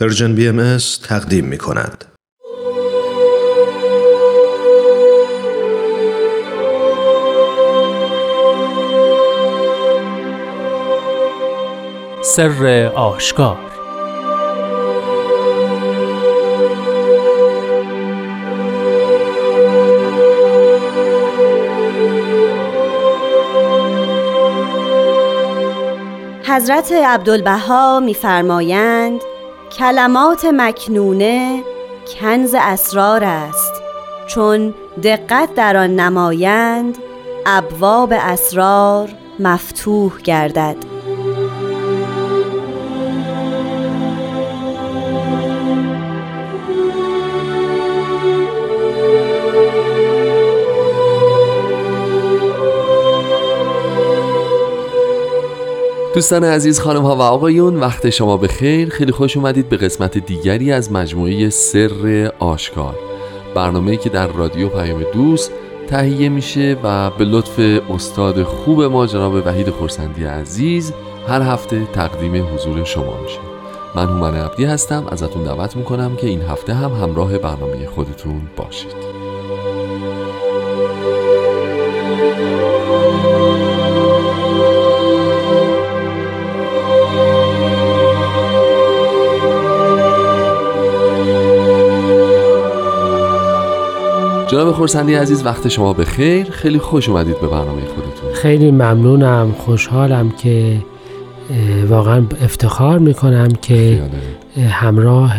پرژن بی ام تقدیم می کند. سر آشکار حضرت عبدالبها میفرمایند کلمات مکنونه کنز اسرار است چون دقت در آن نمایند ابواب اسرار مفتوح گردد. دوستان عزیز خانم ها و آقایون وقت شما به خیر خیلی خوش اومدید به قسمت دیگری از مجموعه سر آشکار. برنامه که در رادیو پیام دوست تهیه میشه و به لطف استاد خوب ما جناب وحید خورسندی عزیز هر هفته تقدیم حضور شما میشه. من هومن عبدی هستم. ازتون دعوت می‌کنم که این هفته هم همراه برنامه خودتون باشید. جناب خورسندی عزیز وقت شما به خیر خیلی خوش اومدید به برنامه خودتون. خیلی ممنونم خوشحالم که واقعا افتخار می‌کنم که همراه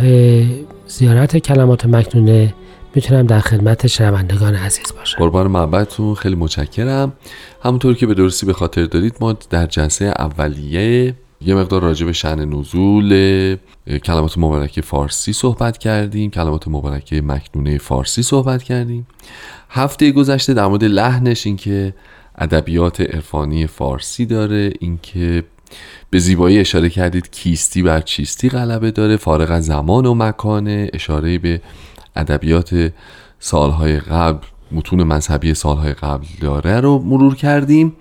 زیارت کلمات مکنونه می‌تونم در خدمت شنوندگان عزیز باشم. قربان محبتتون خیلی متشکرم. همونطور که به درستی به خاطر دارید ما در جلسه اولیه یه مقدار راجع به شعن نزول کلمات مبارکه فارسی صحبت کردیم کلمات مبارکه مکنونه فارسی صحبت کردیم. هفته گذشته در مورد لحنش اینکه ادبیات عرفانی فارسی داره اینکه به زیبایی اشاره کردید کیستی بر چیستی غلبه داره فارغ از زمان و مکانه اشاره به ادبیات سالهای قبل متون مذهبی سالهای قبل داره رو مرور کردیم.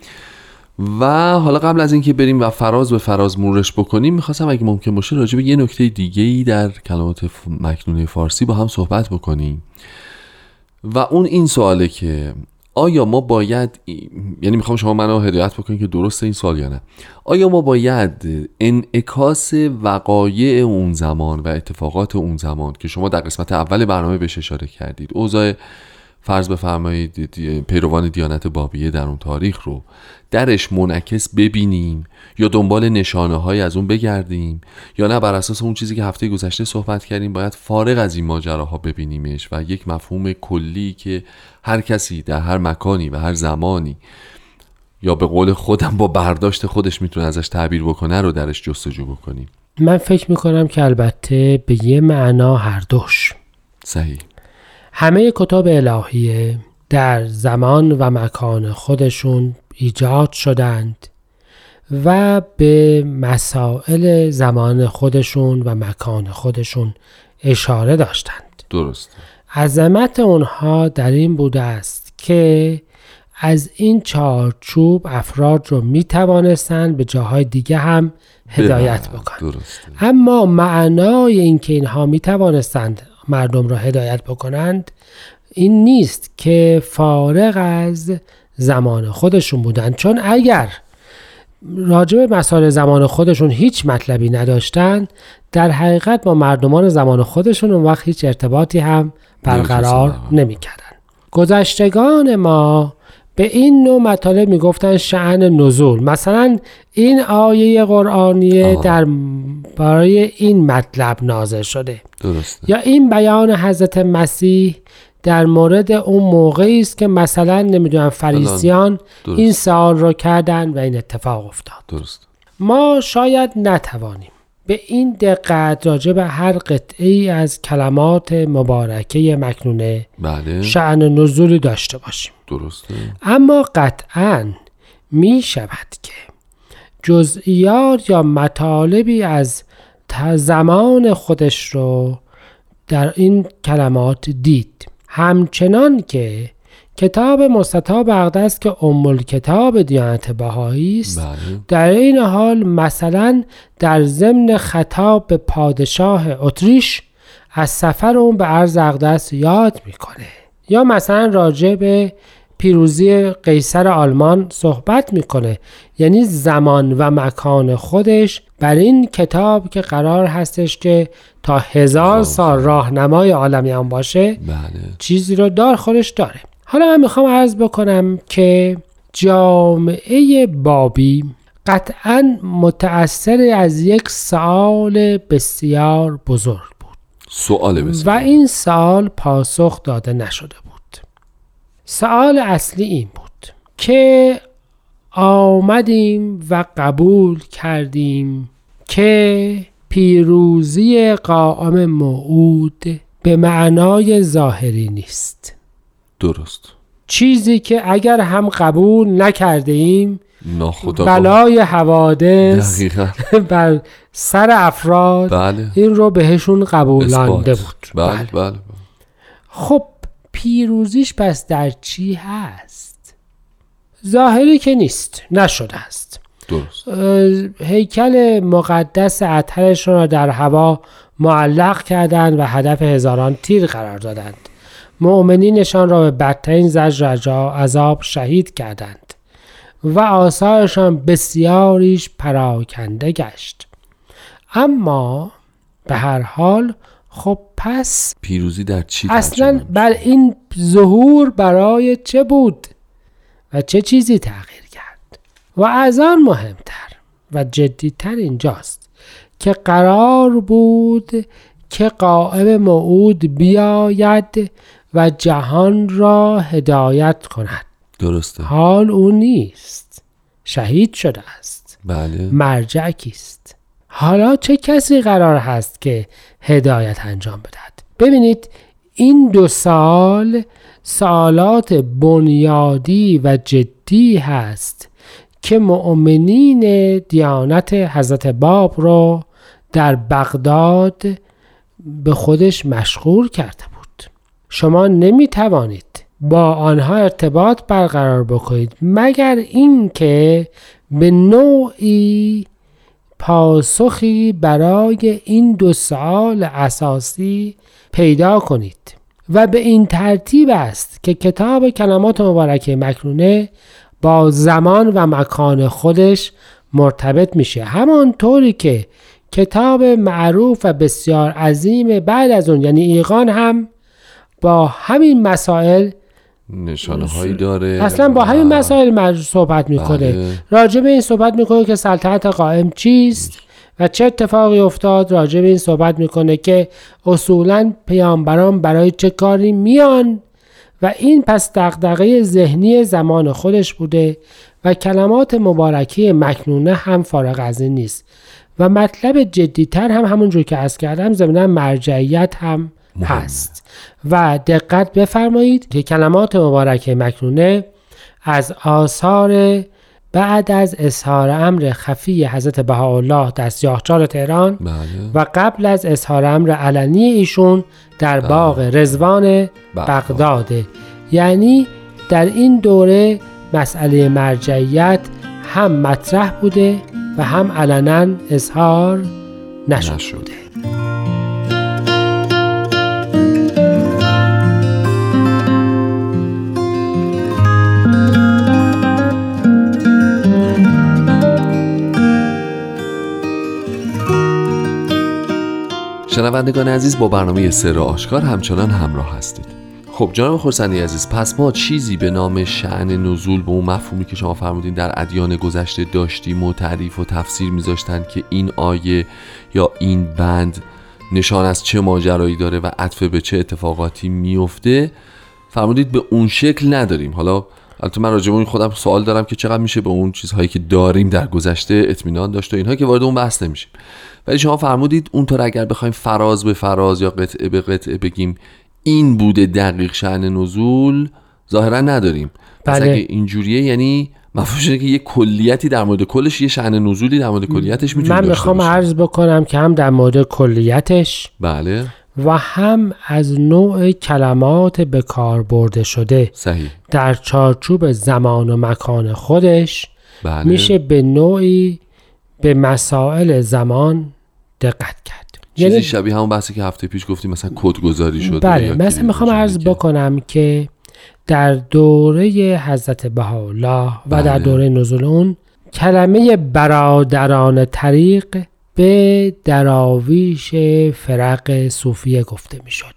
و حالا قبل از اینکه بریم و فراز به فراز مرورش بکنیم می‌خواستم اگه ممکن باشه راجع به یه نکته دیگه ای در کلمات مکنونه فارسی با هم صحبت بکنیم. و اون این سواله که آیا ما باید یعنی می‌خوام شما منو هدایت بکنید که درسته این سوال یا نه. آیا ما باید انعکاس وقایع اون زمان و اتفاقات اون زمان که شما در قسمت اول برنامه بهش اشاره کردید اوضاع فرض بفرمایید پیروان دیانت بابیه در اون تاریخ رو درش منعکس ببینیم یا دنبال نشانه های از اون بگردیم یا نه بر اساس اون چیزی که هفته گذشته صحبت کردیم باید فارغ از این ماجراها ببینیمش و یک مفهوم کلی که هر کسی در هر مکانی و هر زمانی یا به قول خودم با برداشت خودش می‌تونه ازش تعبیر بکنه رو درش جستجو بکنیم. من فکر می‌کنم که البته به یه معنا هر دوش. صحیح. همه کتاب الهیه در زمان و مکان خودشون ایجاد شدند و به مسائل زمان خودشون و مکان خودشون اشاره داشتند. درست. عظمت اونها در این بوده است که از این چارچوب افراد رو می توانستند به جاهای دیگه هم هدایت بکنند اما معنای اینکه اینها می توانستند مردم را هدایت بکنند این نیست که فارغ از زمان خودشون بودن. چون اگر راجع به مسائل زمان خودشون هیچ مطلبی نداشتن در حقیقت با مردمان زمان خودشون اون وقت هیچ ارتباطی هم برقرار نمی‌کردن. گذشتگان ما به این نوع مطالب می‌گفتن شعن نزول. مثلا این آیه قرآنیه در برای این مطلب نازل شده. درسته. یا این بیان حضرت مسیح در مورد اون موقعی است که مثلا نمی‌دونم فریسیان این سوال رو کردن و این اتفاق افتاد. درست. ما شاید نتوانیم به این دقت راجع به هر قطعه ای از کلمات مبارکه مکنونه بله. شعن نزولی داشته باشیم. درسته. اما قطعا می شود که جزئیات یا مطالبی از زمان خودش رو در این کلمات دید. همچنان که کتاب مستطاب اقدس که ام کتاب دیانت بهایی است. بله. در این حال مثلا در ضمن خطاب به پادشاه اتریش از سفر اون به عرض اقدس یاد می‌کنه. یا مثلا راجع به پیروزی قیصر آلمان صحبت می‌کنه. یعنی زمان و مکان خودش بر این کتاب که قرار هستش که تا هزار سال. راهنمای عالمیان باشه بله. چیزی رو دار خودش داره. حالا من می‌خوام عرض بکنم که جامعه بابی قطعا متأثر از یک سوال بسیار بزرگ بود. سوال و بسیار این سوال پاسخ داده نشده بود. سوال اصلی این بود که آمدیم و قبول کردیم که پیروزی قائم موعود به معنای ظاهری نیست. درست. چیزی که اگر هم قبول نکرده ایم بلای حوادث بر سر افراد بله. این رو بهشون قبولانده. بود. بله بله. بله, بله. خب پیروزیش پس در چی هست؟ ظاهری که نیست نشده است. درست. هیکل مقدس اطهرشون را در هوا معلق کردند و هدف هزاران تیر قرار دادند. مؤمنینشان را به بدترین زجر عذاب شهید کردند و آثارشان بسیاریش پراکنده گشت. اما به هر حال خب پس پیروزی در چی اصلا بر این ظهور برای چه بود و چه چیزی تغییر کرد؟ و از آن مهمتر و جدیتر اینجاست که قرار بود که قائم موعود بیاید و جهان را هدایت کند. درسته. حال او نیست. شهید شده است. بله. مرجع کیست؟ حالا چه کسی قرار هست که هدایت انجام بدهد؟ ببینید این دو سال سالات بنیادی و جدی هست که مؤمنین دیانت حضرت باب رو در بغداد به خودش مشغول کرده شما نمی توانید با آنها ارتباط برقرار بکنید مگر اینکه به نوعی پاسخی برای این دو سال اساسی پیدا کنید. و به این ترتیب است که کتاب کلمات مبارکه مکنونه با زمان و مکان خودش مرتبط میشه. همانطوری که کتاب معروف و بسیار عظیم بعد از اون یعنی ایقان هم با همین مسائل نشانه هایی داره. اصلا با همین مسائل صحبت می‌کنه. بله. راجع به این صحبت می‌کنه که سلطنت قائم چیست و چه اتفاقی افتاد. راجع به این صحبت می‌کنه که اصولا پیامبران برای چه کاری میان و این پس دغدغه ذهنی زمان خودش بوده و کلمات مبارکی مکنونه هم فارغ از این نیست. و مطلب جدیتر هم همونجور که از کردم ضمن مرجعیت هم هست. و دقت بفرمایید که کلمات مبارکه مکنونه از آثار بعد از اظهار امر خفی حضرت بهاءالله در سیاهچال تهران بله. و قبل از اظهار امر علنی ایشون در باغ رزوان بغداده یعنی در این دوره مسئله مرجعیت هم مطرح بوده و هم علنا اظهار نشده نشد. شنوندگان عزیز با برنامه سر آشکار همچنان همراه هستید. خب جناب خورسندی عزیز پس ما چیزی به نام شعن نزول به اون مفهومی که شما فرمودین در ادیان گذشته داشتیم و تعریف و تفسیر میذاشتن که این آیه یا این بند نشان از چه ماجرایی داره و عطف به چه اتفاقاتی میفته فرمودید به اون شکل نداریم. حالا البته من راجع به این خودم سوال دارم که چقدر میشه به اون چیزهایی که داریم در گذشته اطمینان داشت و اینها که وارد اون بحث نمیشیم ولی شما فرمودید اونطور اگر بخوایم فراز به فراز یا قطعه به قطعه بگیم این بوده دقیق شعن نزول ظاهرا نداریم پس بله. اگه اینجوریه یعنی مفهومش که یه کلیتی در مورد کلش یه شعن نزولی در مورد کلیتش می‌تونیم من می‌خوام. عرض بکنم که هم در مورد کلیتش بله و هم از نوع کلمات به کار برده شده صحیح در چارچوب زمان و مکان خودش بله. میشه به نوعی به مسائل زمان دقت کرد چیزی یعنی شبیه همون بحثی که هفته پیش گفتیم مثلا کدگذاری شده بله مثلا می‌خوام عرض بکنم که در دوره حضرت بهاءالله و در بله. دوره نزول اون کلمه برادران طریق به دراویش فرق صوفیه گفته می‌شد.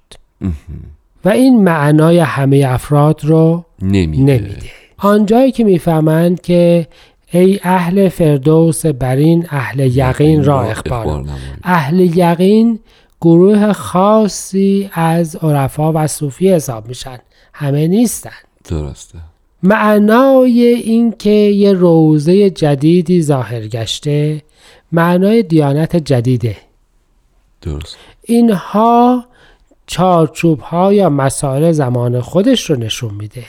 و این معنای همه افراد رو نمیده, نمیده. آنجایی که می‌فهمند که ای اهل فردوس برین اهل یقین را اخبار. اهل یقین گروه خاصی از عرفا و صوفی حساب میشن. همه نیستن. درسته. معنای این که یه روزه جدیدی ظاهر گشته معنای دیانت جدیده. درست. اینها چارچوب ها یا مسائل زمان خودش رو نشون میده.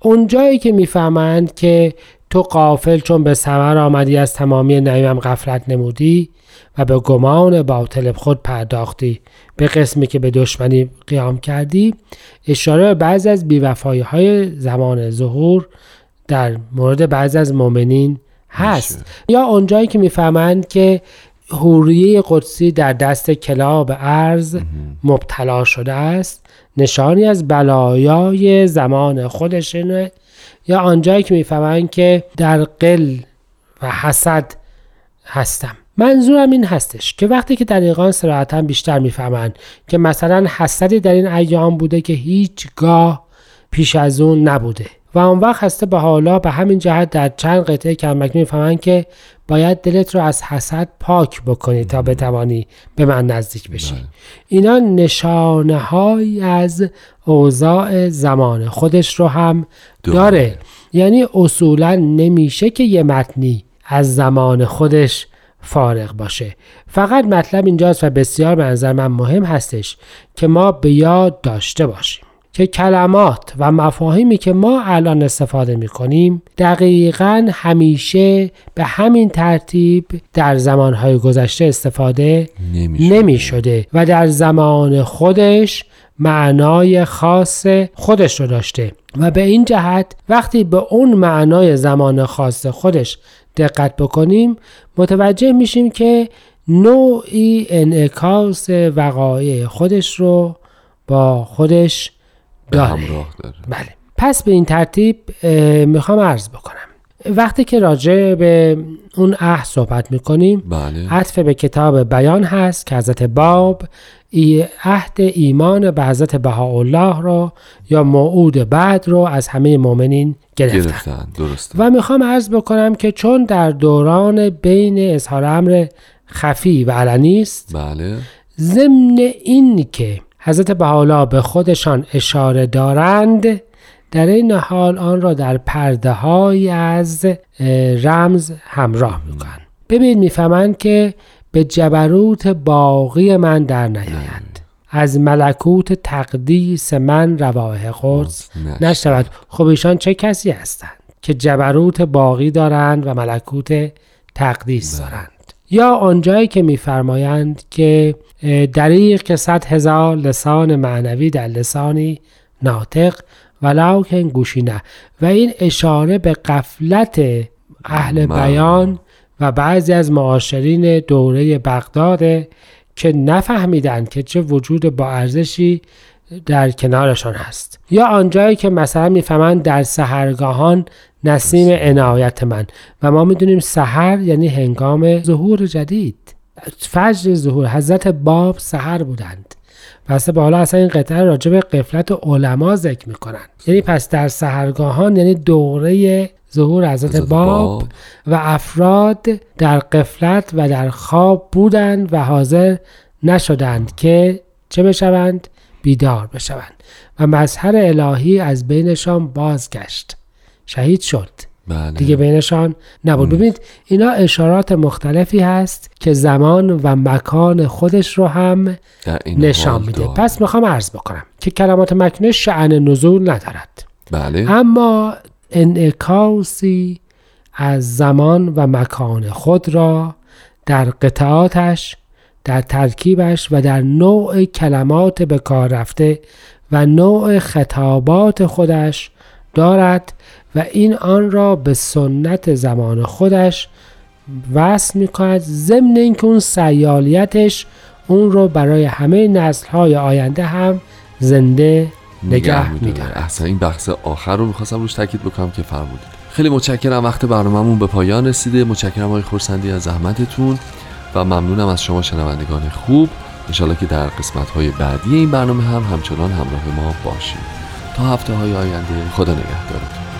اونجایی که می‌فهمند که تو قافل چون به سمر آمدی از تمامی نعیم غفلت نمودی و به گمان باطل خود پرداختی به قسمی که به دشمنی قیام کردی اشاره به بعضی از بیوفایی های زمان ظهور در مورد بعضی از مؤمنین هست. یا اونجایی که می‌فهمند که حوریه قدسی در دست کلاب ارز مبتلا شده است نشانی از بلایای زمان خودشونه یا آنجایی که می‌فهمند که در قل و حسد هستم. منظورم این هستش که وقتی که دقیقان سراحتا بیشتر می‌فهمند که مثلا حسدی در این ایام بوده که هیچگاه پیش از اون نبوده. و اون وقت هسته به حالا به همین جهت در چند قطعه کمک می‌فهمند که باید دلت رو از حسد پاک بکنی تا بتوانی به من نزدیک بشی. بله. اینا نشانه های از اوضاع زمان. خودش رو هم داره. یعنی اصولا نمیشه که یه متنی از زمان خودش فارغ باشه. فقط مطلب اینجاست و بسیار به نظر من مهم هستش که ما به یاد داشته باشیم. که کلمات و مفاهیمی که ما الان استفاده می کنیم دقیقا همیشه به همین ترتیب در زمانهای گذشته استفاده نمی شده و در زمان خودش معنای خاص خودش رو داشته. و به این جهت وقتی به اون معنای زمان خاص خودش دقت بکنیم متوجه میشیم که نوعی انعکاس وقایع خودش رو با خودش داره. داره. بله پس به این ترتیب می‌خوام عرض بکنم وقتی که راجع به اون عهد صحبت می‌کنیم بله. عطف به کتاب بیان هست که حضرت باب عهد ایمان به حضرت بهاءالله را یا موعود بعد رو از همه مؤمنین گرفتن, گرفتن. درست. و می‌خوام عرض بکنم که چون در دوران بین اظهار امر خفی و علنی است بله. ضمن این که حضرت بهاءالله به خودشان اشاره دارند در این حال آن را در پرده های از رمز همراه می‌کنند. ببین می‌فهمند که به جبروت باقی من در نیاید از ملکوت تقدیس من رواه قدس نشود خب ایشان چه کسی هستند که جبروت باقی دارند و ملکوت تقدیس بله. دارند؟ یا آنجایی که میفرمایند که دریق که صد هزار لسان معنوی در لسانی ناطق ولو که گوشی نه. و این اشاره به قفلت اهل بیان و بعضی از معاشرین دوره بغداد که نفهمیدند که چه وجود با ارزشی در کنارشان هست. یا آنجایی که مثلا می‌فهمند در سهرگاهان نسیم عنایت من و ما می‌دونیم سحر یعنی هنگام ظهور جدید. فجر ظهور حضرت باب سحر بودند. پس به حالا اصلا این قطعه راجع به قفلت علما ذکر می‌کنن. یعنی پس در سهرگاهان یعنی دوره ظهور حضرت باب. و افراد در قفلت و در خواب بودند و حاضر نشدند که چه بشوند؟ بیدار بشوند و مظهر الهی از بینشان بازگشت. شهید شد. بله. دیگه بینشان نبود. ببینید اینا اشارات مختلفی هست که زمان و مکان خودش رو هم نشان میده. پس می‌خوام عرض بکنم که کلمات مکنه شعن نزول ندارد. بله. اما انعکاسی از زمان و مکان خود را در قطعاتش در ترکیبش و در نوع کلمات به کار رفته و نوع خطابات خودش دارد و این آن را به سنت زمان خودش وصل می کند ضمن اینکه اون سیالیتش اون رو برای همه نسل های آینده هم زنده نگه میداره. احسن این بحث آخر رو می‌خواستم روش تاکید بکنم که فرمودید. خیلی متشکرم وقت برنامهمون به پایان رسیده. متشکرم های خورسندی از زحمتتون. و ممنونم از شما شنوندگان خوب. انشالله که در قسمت های بعدی این برنامه هم همچنان همراه ما باشید. تا هفته های آینده خدا نگهدارتون.